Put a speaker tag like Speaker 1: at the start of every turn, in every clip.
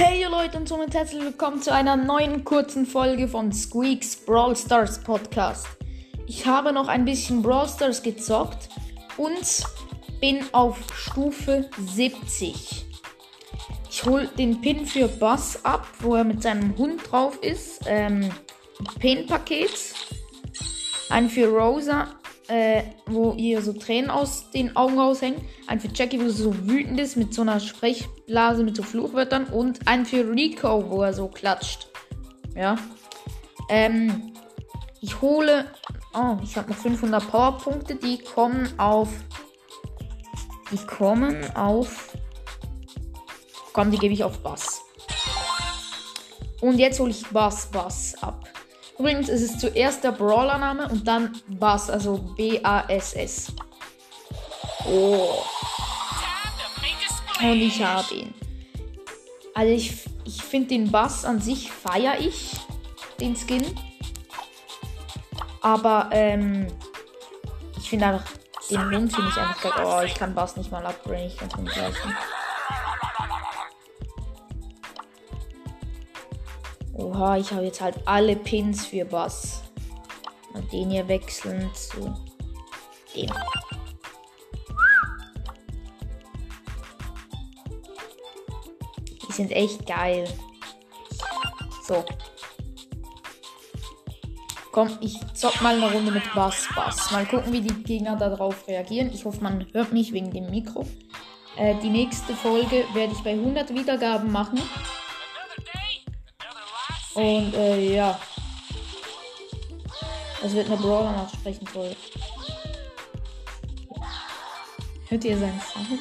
Speaker 1: Hey Leute und somit herzlich willkommen zu einer neuen kurzen Folge von Squeaks Brawl Stars Podcast. Ich habe noch ein bisschen Brawl Stars gezockt und bin auf Stufe 70. Ich hole den Pin für Bass ab, wo er mit seinem Hund drauf ist. Ähm, Pin-Paket. Ein für Rosa, äh, wo ihr so Tränen aus den Augen raushängen. Ein für Jackie, wo sie so wütend ist mit so einer Sprechblase mit so Fluchwörtern. Und ein für Rico, wo er so klatscht. Ja. Ähm, ich hole. Oh, ich habe noch 500 Powerpunkte. Die kommen auf. Die kommen auf. Komm, die gebe ich auf Bass. Und jetzt hole ich Bass Bass ab. Übrigens ist es zuerst der Brawler-Name und dann Bass, also B-A-S-S. Oh. Und ich habe ihn. Also ich, ich finde den Bass an sich feiere ich, den Skin. Aber ähm, ich finde einfach, den Hund finde ich einfach geil. Oh, ich kann Bass nicht mal upgraden, ich kann es nicht leisten. Oha, ich habe jetzt halt alle Pins für Bass. Und den hier wechseln zu dem. Die sind echt geil. So. Komm, ich zock mal eine Runde mit Bass Bass. Mal gucken, wie die Gegner darauf reagieren. Ich hoffe, man hört mich wegen dem Mikro. Äh, die nächste Folge werde ich bei 100 Wiedergaben machen. Und äh, ja. Es wird eine Brawler nachsprechen voll. Hört ihr seinen Sound?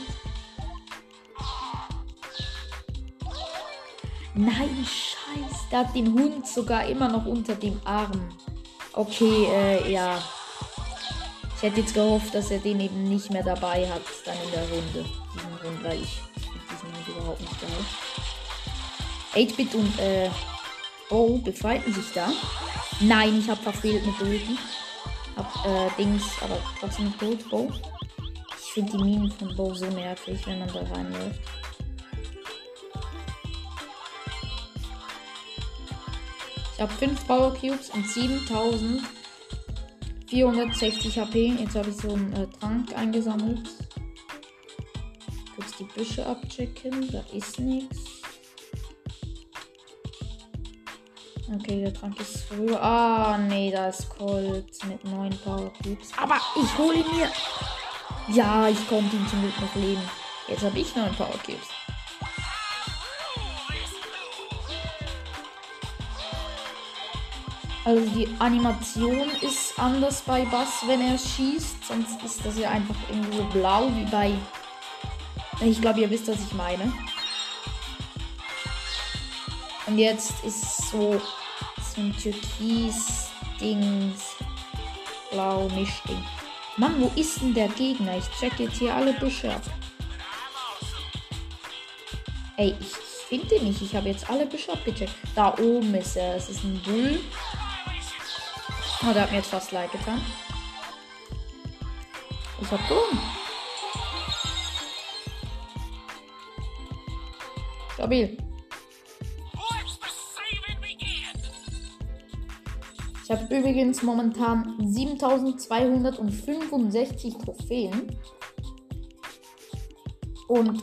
Speaker 1: Nein, scheiß. Der hat den Hund sogar immer noch unter dem Arm. Okay, äh, ja. Ich hätte jetzt gehofft, dass er den eben nicht mehr dabei hat, dann in der Runde. Diesen Hund, weil ich diesen Hund überhaupt nicht geil. 8-Bit und, äh, Oh, befreiten sich da. Nein, ich habe verfehlt mit Ulti. Hab äh, Dings, aber trotzdem tot. Bo. Ich finde die Minen von Bo so nervig, wenn man da reinläuft. Ich habe 5 Power Cubes und 7460 HP. Jetzt habe ich so einen äh, Trank eingesammelt. Kurz die Büsche abchecken. Da ist nichts. Okay, der Trank ist früher. Ah, nee, da ist Colt mit 9 Power Cubes. Aber ich hole ihn mir. Ja, ich konnte ihn zum Glück noch leben. Jetzt habe ich 9 Power Cubes. Also die Animation ist anders bei Bass, wenn er schießt. Sonst ist das ja einfach irgendwie so blau wie bei. Ich glaube, ihr wisst, was ich meine. Und jetzt ist so, so ein Türkis-Dings. Blau Mischding. Mann, wo ist denn der Gegner? Ich check jetzt hier alle Büsche ab. Ey, ich finde nicht. Ich habe jetzt alle Büsche abgecheckt. Da oben ist er. Es ist ein Bull. Oh, der hat mir jetzt fast leid getan. Ich hab dumm. Stabil. Ich habe übrigens momentan 7265 Trophäen. Und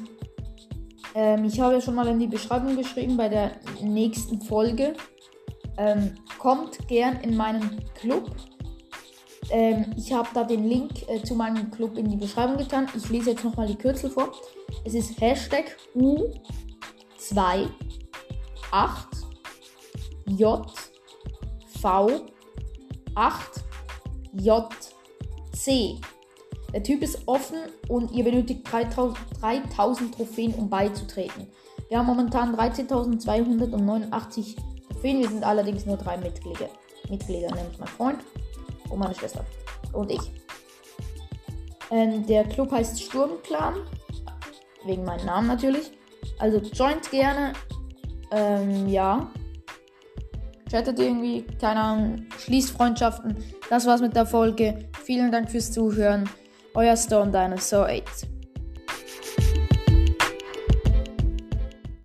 Speaker 1: ähm, ich habe ja schon mal in die Beschreibung geschrieben bei der nächsten Folge. Ähm, kommt gern in meinen Club. Ähm, ich habe da den Link äh, zu meinem Club in die Beschreibung getan. Ich lese jetzt nochmal die Kürzel vor. Es ist Hashtag U2 8 J V 8JC. Der Typ ist offen und ihr benötigt 3000, 3000 Trophäen, um beizutreten. Wir haben momentan 13.289 Trophäen. Wir sind allerdings nur drei Mitglieder. Mitglieder, nämlich mein Freund und meine Schwester. Und ich. Ähm, der Club heißt Sturmclan. Wegen meinem Namen natürlich. Also joint gerne. Ähm, ja chattet irgendwie, keine Ahnung, schließt Freundschaften. Das war's mit der Folge. Vielen Dank fürs Zuhören. Euer Stone Dinosaur 8.